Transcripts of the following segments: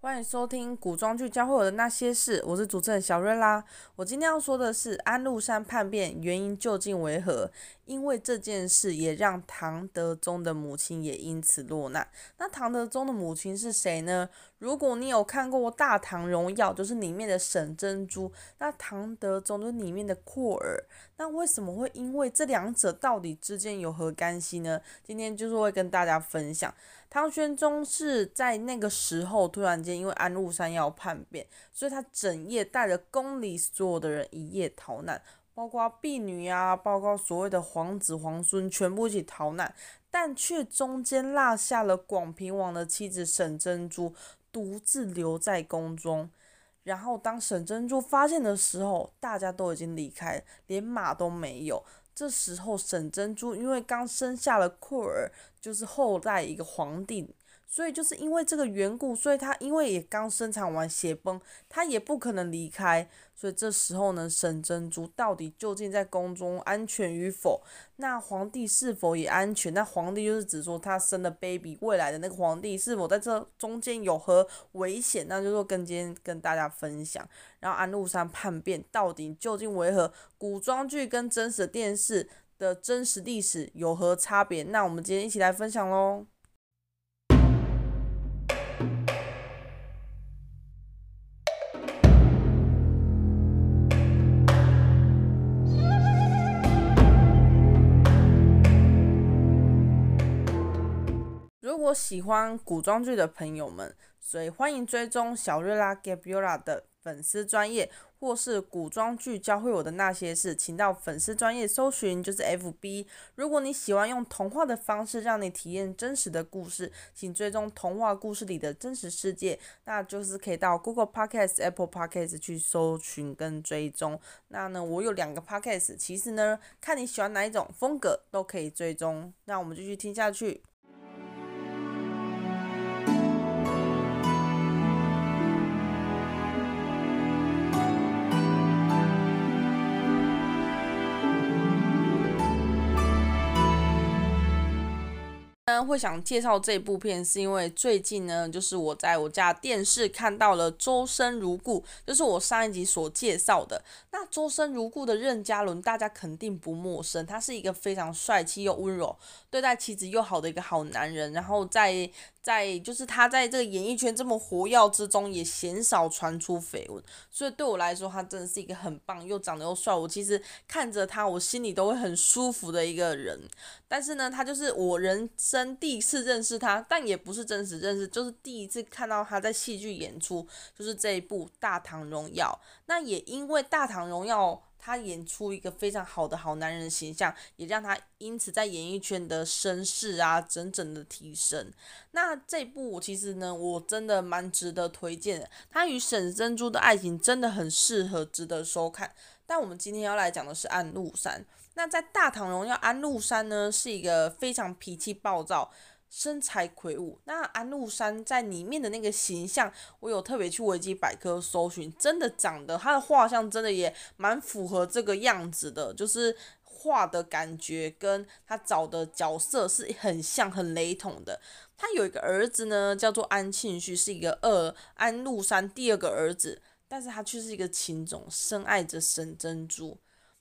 欢迎收听古装剧教会我的那些事，我是主持人小瑞啦。我今天要说的是安禄山叛变原因究竟为何？因为这件事也让唐德宗的母亲也因此落难。那唐德宗的母亲是谁呢？如果你有看过《大唐荣耀》，就是里面的沈珍珠，那唐德宗就是里面的阔儿。那为什么会因为这两者到底之间有何干系呢？今天就是会跟大家分享。唐玄宗是在那个时候突然间因为安禄山要叛变，所以他整夜带着宫里所有的人一夜逃难，包括婢女啊，包括所谓的皇子皇孙，全部一起逃难，但却中间落下了广平王的妻子沈珍珠独自留在宫中。然后当沈珍珠发现的时候，大家都已经离开，连马都没有。这时候，沈珍珠因为刚生下了库尔，就是后代一个皇帝，所以就是因为这个缘故，所以他因为也刚生产完血崩，他也不可能离开。所以这时候呢，沈珍珠到底究竟在宫中安全与否？那皇帝是否也安全？那皇帝就是指说他生的 baby，未来的那个皇帝是否在这中间有何危险？那就说跟今天跟大家分享。然后安禄山叛变到底究竟为何？古装剧跟真实电视的真实历史有何差别？那我们今天一起来分享喽。果喜欢古装剧的朋友们，所以欢迎追踪小瑞拉 Gabriela 的粉丝专业，或是古装剧教会我的那些事，请到粉丝专业搜寻就是 FB。如果你喜欢用童话的方式让你体验真实的故事，请追踪童话故事里的真实世界，那就是可以到 Google Podcast、Apple Podcast 去搜寻跟追踪。那呢，我有两个 Podcast，其实呢，看你喜欢哪一种风格都可以追踪。那我们继续听下去。会想介绍这部片，是因为最近呢，就是我在我家电视看到了《周生如故》，就是我上一集所介绍的。那《周生如故》的任嘉伦，大家肯定不陌生，他是一个非常帅气又温柔、对待妻子又好的一个好男人。然后在在就是他在这个演艺圈这么活跃之中，也鲜少传出绯闻，所以对我来说，他真的是一个很棒又长得又帅。我其实看着他，我心里都会很舒服的一个人。但是呢，他就是我人生第一次认识他，但也不是真实认识，就是第一次看到他在戏剧演出，就是这一部《大唐荣耀》。那也因为《大唐荣耀》。他演出一个非常好的好男人形象，也让他因此在演艺圈的声势啊，整整的提升。那这部其实呢，我真的蛮值得推荐。他与沈珍珠的爱情真的很适合，值得收看。但我们今天要来讲的是安禄山。那在《大唐荣耀》，安禄山呢是一个非常脾气暴躁。身材魁梧，那安禄山在里面的那个形象，我有特别去维基百科搜寻，真的长得他的画像真的也蛮符合这个样子的，就是画的感觉跟他找的角色是很像、很雷同的。他有一个儿子呢，叫做安庆绪，是一个二安禄山第二个儿子，但是他却是一个情种，深爱着沈珍珠。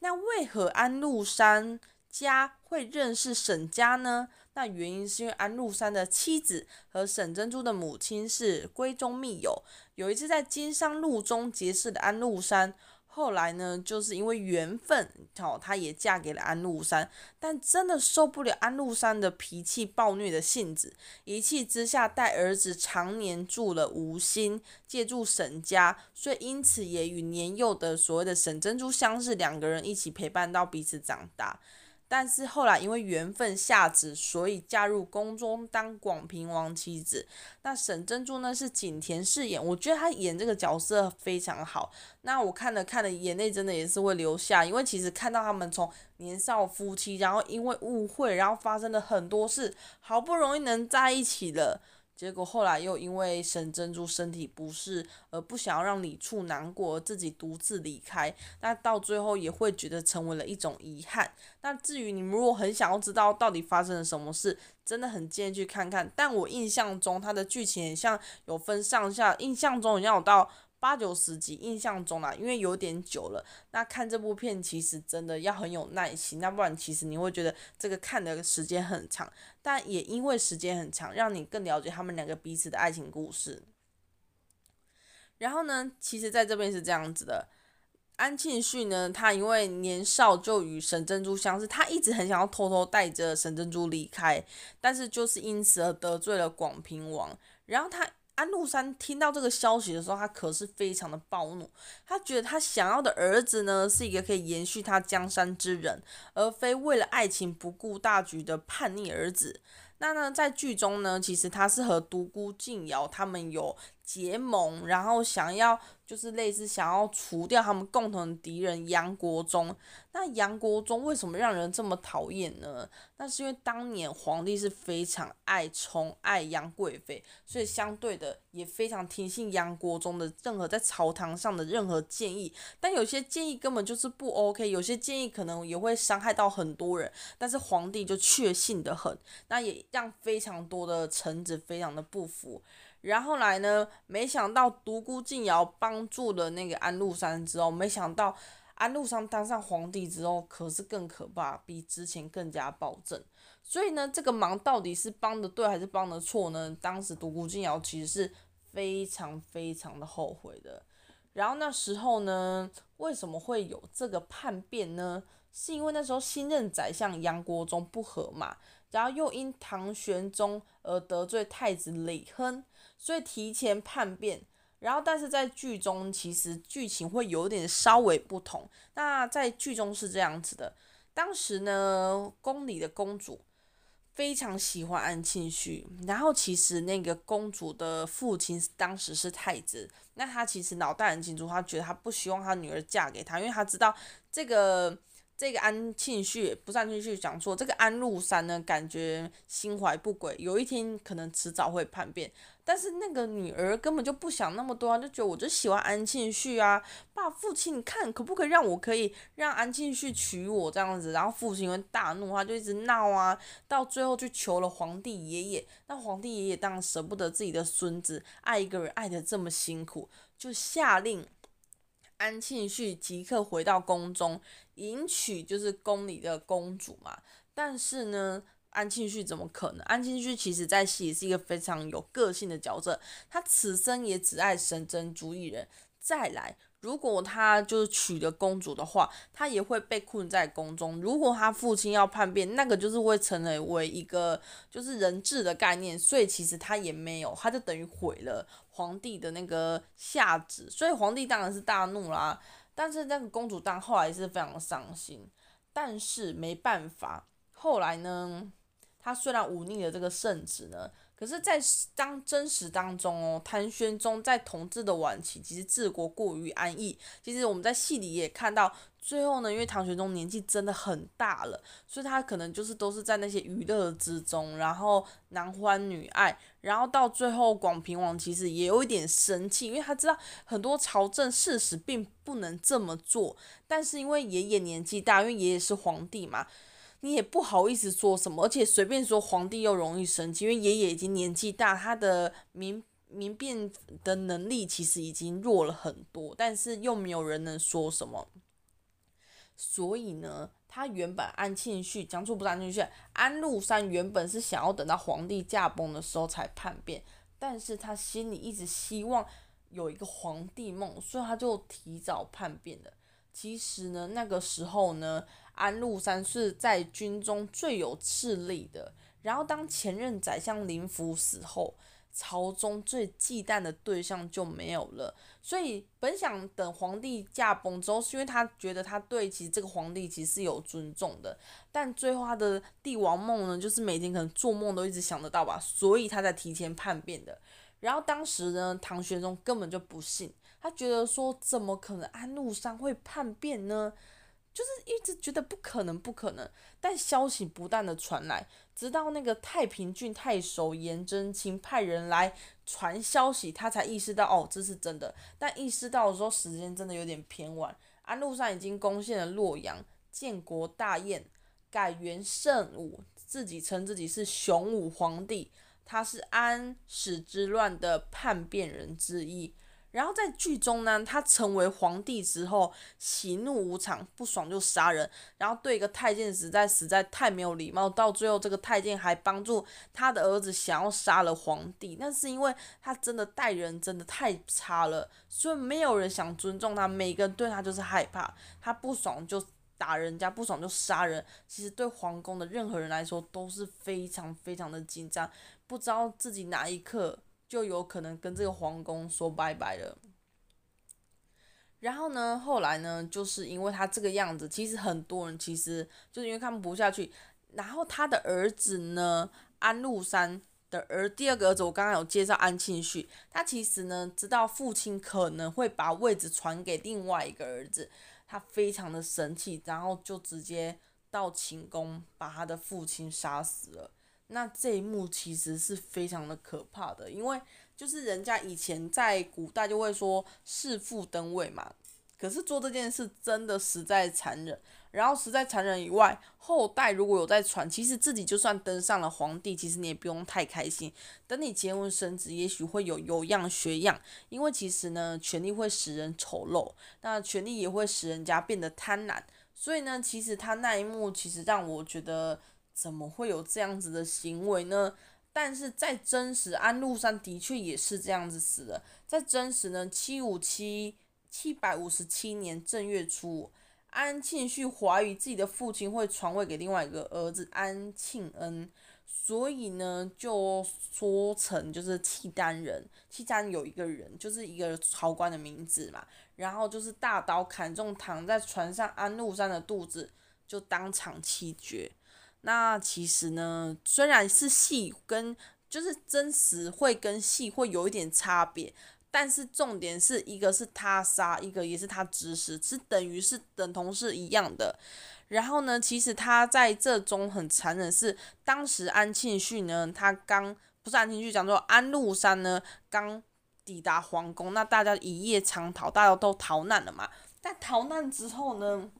那为何安禄山家会认识沈家呢？那原因是因为安禄山的妻子和沈珍珠的母亲是闺中密友。有一次在经商路中结识的安禄山，后来呢，就是因为缘分，哦，她也嫁给了安禄山。但真的受不了安禄山的脾气暴虐的性子，一气之下带儿子常年住了吴兴，借住沈家，所以因此也与年幼的所谓的沈珍珠相识，两个人一起陪伴到彼此长大。但是后来因为缘分下旨，所以嫁入宫中当广平王妻子。那沈珍珠呢是景甜饰演，我觉得她演这个角色非常好。那我看了看了，眼泪真的也是会流下，因为其实看到他们从年少夫妻，然后因为误会，然后发生了很多事，好不容易能在一起了，结果后来又因为沈珍珠身体不适，而不想要让李处难过，而自己独自离开。那到最后也会觉得成为了一种遗憾。那至于你们如果很想要知道到底发生了什么事，真的很建议去看看。但我印象中它的剧情很像有分上下，印象中好像有到。八九十集，印象中啦，因为有点久了。那看这部片其实真的要很有耐心，那不然其实你会觉得这个看的时间很长。但也因为时间很长，让你更了解他们两个彼此的爱情故事。然后呢，其实在这边是这样子的，安庆绪呢，他因为年少就与沈珍珠相识，他一直很想要偷偷带着沈珍珠离开，但是就是因此而得罪了广平王，然后他。安禄山听到这个消息的时候，他可是非常的暴怒。他觉得他想要的儿子呢，是一个可以延续他江山之人，而非为了爱情不顾大局的叛逆儿子。那呢，在剧中呢，其实他是和独孤靖瑶他们有结盟，然后想要就是类似想要除掉他们共同敌人杨国忠。那杨国忠为什么让人这么讨厌呢？那是因为当年皇帝是非常爱宠爱杨贵妃，所以相对的也非常听信杨国忠的任何在朝堂上的任何建议。但有些建议根本就是不 OK，有些建议可能也会伤害到很多人。但是皇帝就确信得很，那也让非常多的臣子非常的不服。然后来呢，没想到独孤靖瑶帮助了那个安禄山之后，没想到安禄山当上皇帝之后，可是更可怕，比之前更加暴政。所以呢，这个忙到底是帮的对还是帮的错呢？当时独孤靖瑶其实是非常非常的后悔的。然后那时候呢，为什么会有这个叛变呢？是因为那时候新任宰相杨国忠不和嘛，然后又因唐玄宗而得罪太子李亨。所以提前叛变，然后但是在剧中其实剧情会有点稍微不同。那在剧中是这样子的，当时呢，宫里的公主非常喜欢安庆绪，然后其实那个公主的父亲当时是太子，那他其实脑袋很清楚，他觉得他不希望他女儿嫁给他，因为他知道这个。这个安庆绪不是安庆绪讲错，这个安禄山呢，感觉心怀不轨，有一天可能迟早会叛变。但是那个女儿根本就不想那么多啊，就觉得我就喜欢安庆绪啊，爸父亲，你看可不可以让我可以让安庆绪娶我这样子？然后父亲因为大怒，他就一直闹啊，到最后去求了皇帝爷爷。那皇帝爷爷当然舍不得自己的孙子爱一个人爱得这么辛苦，就下令。安庆绪即刻回到宫中，迎娶就是宫里的公主嘛。但是呢，安庆绪怎么可能？安庆绪其实在戏里是一个非常有个性的角色，他此生也只爱沈珍珠一人。再来。如果他就是娶了公主的话，他也会被困在宫中。如果他父亲要叛变，那个就是会成为为一个就是人质的概念，所以其实他也没有，他就等于毁了皇帝的那个下旨。所以皇帝当然是大怒啦，但是那个公主当后来是非常伤心，但是没办法，后来呢，他虽然忤逆了这个圣旨呢。可是，在当真实当中哦，唐玄宗在统治的晚期，其实治国过于安逸。其实我们在戏里也看到，最后呢，因为唐玄宗年纪真的很大了，所以他可能就是都是在那些娱乐之中，然后男欢女爱，然后到最后，广平王其实也有一点生气，因为他知道很多朝政事实并不能这么做，但是因为爷爷年纪大，因为爷爷是皇帝嘛。你也不好意思说什么，而且随便说皇帝又容易生气，因为爷爷已经年纪大，他的明明辨的能力其实已经弱了很多，但是又没有人能说什么。所以呢，他原本安庆绪讲错不是安庆绪，安禄山原本是想要等到皇帝驾崩的时候才叛变，但是他心里一直希望有一个皇帝梦，所以他就提早叛变了。其实呢，那个时候呢。安禄山是在军中最有势力的，然后当前任宰相林福死后，朝中最忌惮的对象就没有了。所以本想等皇帝驾崩之后，是因为他觉得他对其实这个皇帝其实是有尊重的，但最后他的帝王梦呢，就是每天可能做梦都一直想得到吧，所以他才提前叛变的。然后当时呢，唐玄宗根本就不信，他觉得说怎么可能安禄山会叛变呢？就是一直觉得不可能，不可能。但消息不断的传来，直到那个太平郡太守颜真卿派人来传消息，他才意识到哦，这是真的。但意识到的时候，时间真的有点偏晚。安禄山已经攻陷了洛阳，建国大宴，改元圣武，自己称自己是雄武皇帝。他是安史之乱的叛变人之一。然后在剧中呢，他成为皇帝之后，喜怒无常，不爽就杀人。然后对一个太监实在实在太没有礼貌，到最后这个太监还帮助他的儿子想要杀了皇帝。那是因为他真的待人真的太差了，所以没有人想尊重他，每个人对他就是害怕。他不爽就打人家，不爽就杀人。其实对皇宫的任何人来说都是非常非常的紧张，不知道自己哪一刻。就有可能跟这个皇宫说拜拜了。然后呢，后来呢，就是因为他这个样子，其实很多人其实就是因为看不下去。然后他的儿子呢，安禄山的儿第二个儿子，我刚刚有介绍安庆绪，他其实呢知道父亲可能会把位置传给另外一个儿子，他非常的生气，然后就直接到寝宫把他的父亲杀死了。那这一幕其实是非常的可怕的，因为就是人家以前在古代就会说弑父登位嘛，可是做这件事真的实在残忍。然后实在残忍以外，后代如果有在传，其实自己就算登上了皇帝，其实你也不用太开心。等你结婚生子，也许会有有样学样，因为其实呢，权力会使人丑陋，那权力也会使人家变得贪婪。所以呢，其实他那一幕其实让我觉得。怎么会有这样子的行为呢？但是在真实，安禄山的确也是这样子死的。在真实呢，七五七七百五十七年正月初，安庆绪怀疑自己的父亲会传位给另外一个儿子安庆恩，所以呢就说成就是契丹人。契丹有一个人，就是一个朝官的名字嘛，然后就是大刀砍中躺在船上安禄山的肚子，就当场气绝。那其实呢，虽然是戏跟就是真实会跟戏会有一点差别，但是重点是一个是他杀，一个也是他指使，是等于是等同是一样的。然后呢，其实他在这中很残忍，是当时安庆绪呢，他刚不是安庆绪讲说安禄山呢刚抵达皇宫，那大家一夜长逃，大家都逃难了嘛。但逃难之后呢，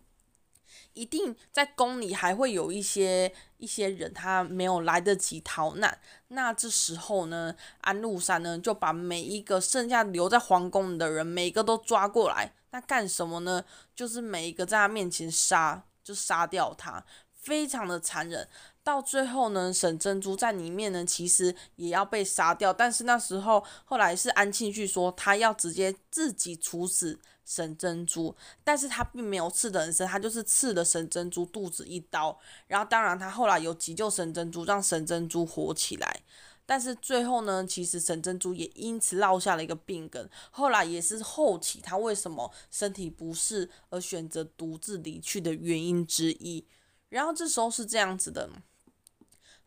一定在宫里还会有一些一些人，他没有来得及逃难。那这时候呢，安禄山呢就把每一个剩下留在皇宫的人，每一个都抓过来。那干什么呢？就是每一个在他面前杀，就杀掉他，非常的残忍。到最后呢，沈珍珠在里面呢，其实也要被杀掉。但是那时候后来是安庆绪说，他要直接自己处死。沈珍珠，但是他并没有刺得很深，他就是刺了沈珍珠肚子一刀，然后当然他后来有急救沈珍珠，让沈珍珠活起来，但是最后呢，其实沈珍珠也因此落下了一个病根，后来也是后期他为什么身体不适而选择独自离去的原因之一，然后这时候是这样子的。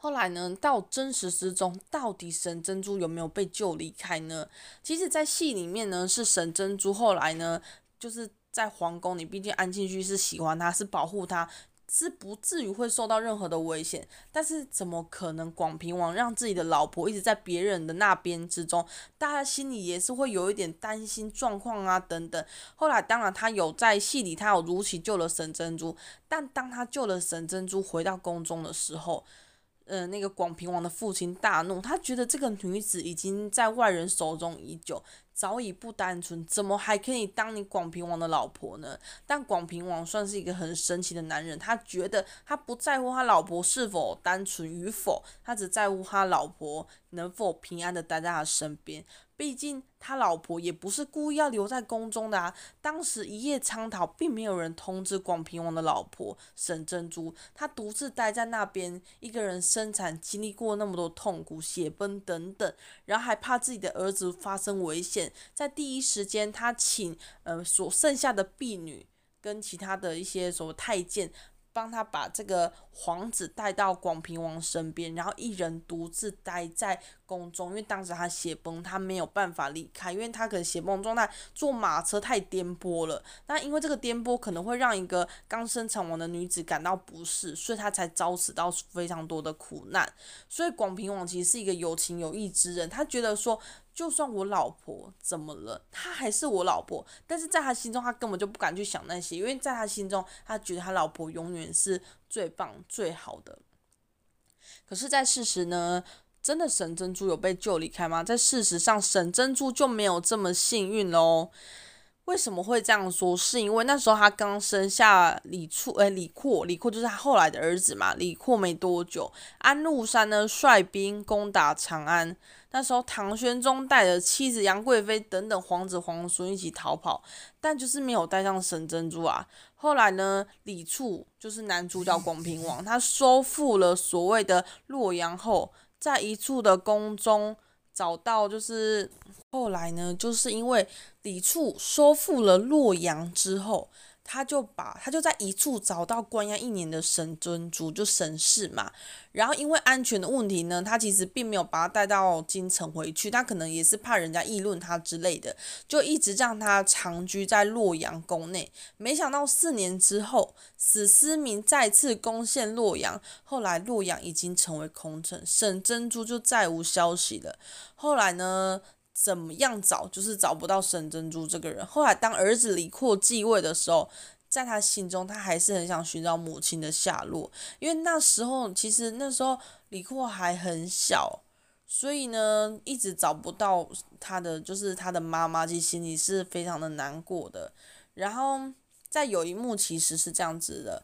后来呢，到真实之中，到底沈珍珠有没有被救离开呢？其实，在戏里面呢，是沈珍珠后来呢，就是在皇宫里，毕竟安庆绪是喜欢他，是保护他，是不至于会受到任何的危险。但是，怎么可能广平王让自己的老婆一直在别人的那边之中？大家心里也是会有一点担心状况啊，等等。后来，当然他有在戏里，他有如期救了沈珍珠，但当他救了沈珍珠回到宫中的时候，呃，那个广平王的父亲大怒，他觉得这个女子已经在外人手中已久，早已不单纯，怎么还可以当你广平王的老婆呢？但广平王算是一个很神奇的男人，他觉得他不在乎他老婆是否单纯与否，他只在乎他老婆能否平安的待在他身边。毕竟他老婆也不是故意要留在宫中的啊。当时一夜昌逃，并没有人通知广平王的老婆沈珍珠，她独自待在那边，一个人生产，经历过那么多痛苦、血崩等等，然后还怕自己的儿子发生危险，在第一时间，他请呃所剩下的婢女跟其他的一些什么太监，帮他把这个皇子带到广平王身边，然后一人独自待在宫中，因为当时他血崩，他没有办法离开，因为他可能血崩状态坐马车太颠簸了。那因为这个颠簸可能会让一个刚生产完的女子感到不适，所以他才遭此到非常多的苦难。所以广平王其实是一个有情有义之人，他觉得说。就算我老婆怎么了，她还是我老婆。但是在他心中，他根本就不敢去想那些，因为在他心中，他觉得他老婆永远是最棒、最好的。可是，在事实呢，真的沈珍珠有被救离开吗？在事实上，沈珍珠就没有这么幸运喽。为什么会这样说？是因为那时候他刚生下李处，诶，李阔，李阔就是他后来的儿子嘛。李阔没多久，安禄山呢率兵攻打长安。那时候唐玄宗带着妻子杨贵妃等等皇子皇孙一起逃跑，但就是没有带上沈珍珠啊。后来呢，李处就是男主角广平王，他收复了所谓的洛阳后，在一处的宫中找到就是。后来呢，就是因为李处收复了洛阳之后，他就把他就在一处找到关押一年的沈珍珠，就沈氏嘛。然后因为安全的问题呢，他其实并没有把他带到京城回去，他可能也是怕人家议论他之类的，就一直让他长居在洛阳宫内。没想到四年之后，史思明再次攻陷洛阳，后来洛阳已经成为空城，沈珍珠就再无消息了。后来呢，怎么样找，就是找不到沈珍珠这个人。后来当儿子李阔继位的时候，在他心中，他还是很想寻找母亲的下落，因为那时候其实那时候李阔还很小，所以呢，一直找不到他的，就是他的妈妈，其实心里是非常的难过的。然后在有一幕其实是这样子的。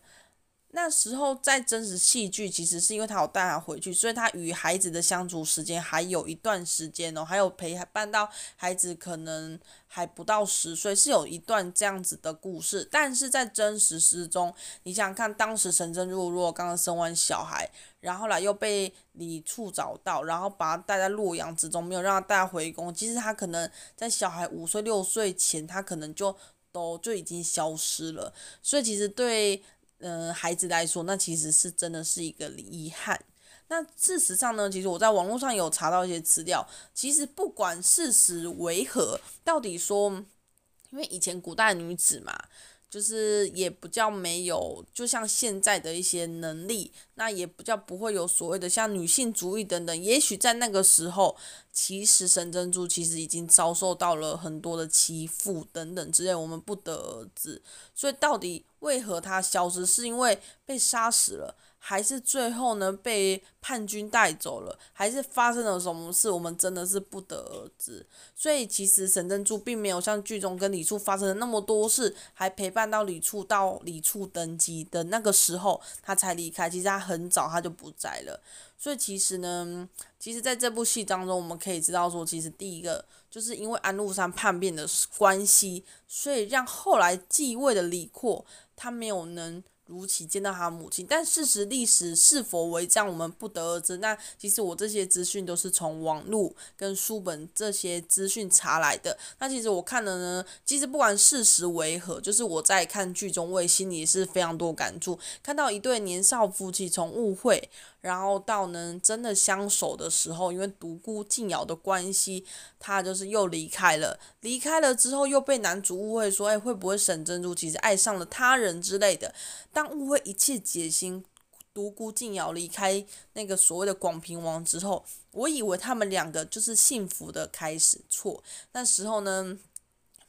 那时候在真实戏剧，其实是因为他有带他回去，所以他与孩子的相处时间还有一段时间哦，还有陪伴到孩子可能还不到十岁，是有一段这样子的故事。但是在真实之中，你想想看，当时沈珍珠如果刚刚生完小孩，然后来又被李处找到，然后把他带在洛阳之中，没有让他带回宫，其实他可能在小孩五岁六岁前，他可能就都就已经消失了。所以其实对。嗯、呃，孩子来说，那其实是真的是一个遗憾。那事实上呢，其实我在网络上有查到一些资料，其实不管事实为何，到底说，因为以前古代女子嘛。就是也不叫没有，就像现在的一些能力，那也不叫不会有所谓的像女性主义等等。也许在那个时候，其实沈珍珠其实已经遭受到了很多的欺负等等之类，我们不得而知。所以到底为何他消失，是因为被杀死了？还是最后呢，被叛军带走了，还是发生了什么事？我们真的是不得而知。所以其实沈珍珠并没有像剧中跟李处发生了那么多事，还陪伴到李处到李处登基的那个时候，他才离开。其实他很早他就不在了。所以其实呢，其实在这部戏当中，我们可以知道说，其实第一个就是因为安禄山叛变的关系，所以让后来继位的李阔他没有能。如期见到他母亲，但事实历史是否为这样，我们不得而知。那其实我这些资讯都是从网络跟书本这些资讯查来的。那其实我看了呢，其实不管事实为何，就是我在看剧中，我也心里是非常多感触。看到一对年少夫妻从误会。然后到呢，真的相守的时候，因为独孤靖瑶的关系，他就是又离开了。离开了之后，又被男主误会说，哎，会不会沈珍珠其实爱上了他人之类的？当误会一切解心，独孤靖瑶离开那个所谓的广平王之后，我以为他们两个就是幸福的开始。错，那时候呢，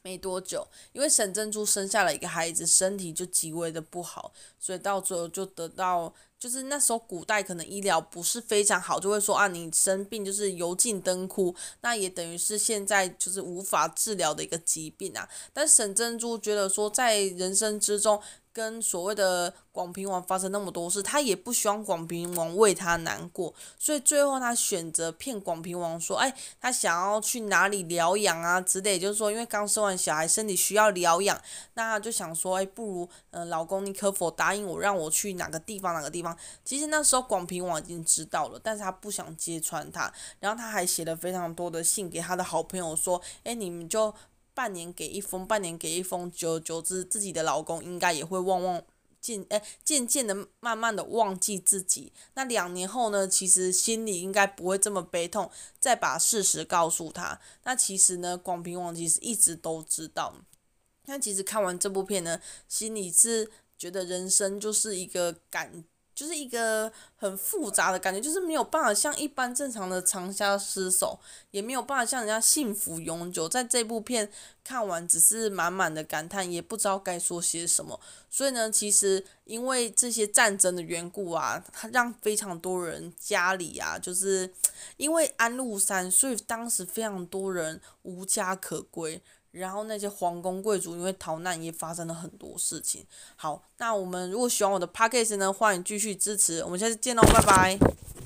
没多久，因为沈珍珠生下了一个孩子，身体就极为的不好，所以到最后就得到。就是那时候古代可能医疗不是非常好，就会说啊，你生病就是油尽灯枯，那也等于是现在就是无法治疗的一个疾病啊。但沈珍珠觉得说，在人生之中。跟所谓的广平王发生那么多事，他也不希望广平王为他难过，所以最后他选择骗广平王说，哎，他想要去哪里疗养啊之类，就是说因为刚生完小孩，身体需要疗养，那他就想说，哎，不如，嗯、老公你可否答应我，让我去哪个地方哪个地方？其实那时候广平王已经知道了，但是他不想揭穿他，然后他还写了非常多的信给他的好朋友说，哎，你们就。半年给一封，半年给一封，久而久之，自己的老公应该也会忘忘，渐诶渐渐的慢慢的忘记自己。那两年后呢，其实心里应该不会这么悲痛。再把事实告诉他。那其实呢，广平王其实一直都知道。那其实看完这部片呢，心里是觉得人生就是一个感。就是一个很复杂的感觉，就是没有办法像一般正常的长相厮守，也没有办法像人家幸福永久。在这部片看完，只是满满的感叹，也不知道该说些什么。所以呢，其实因为这些战争的缘故啊，它让非常多人家里啊，就是因为安禄山，所以当时非常多人无家可归。然后那些皇宫贵族因为逃难也发生了很多事情。好，那我们如果喜欢我的 podcast 呢，欢迎继续支持。我们下次见喽，拜拜。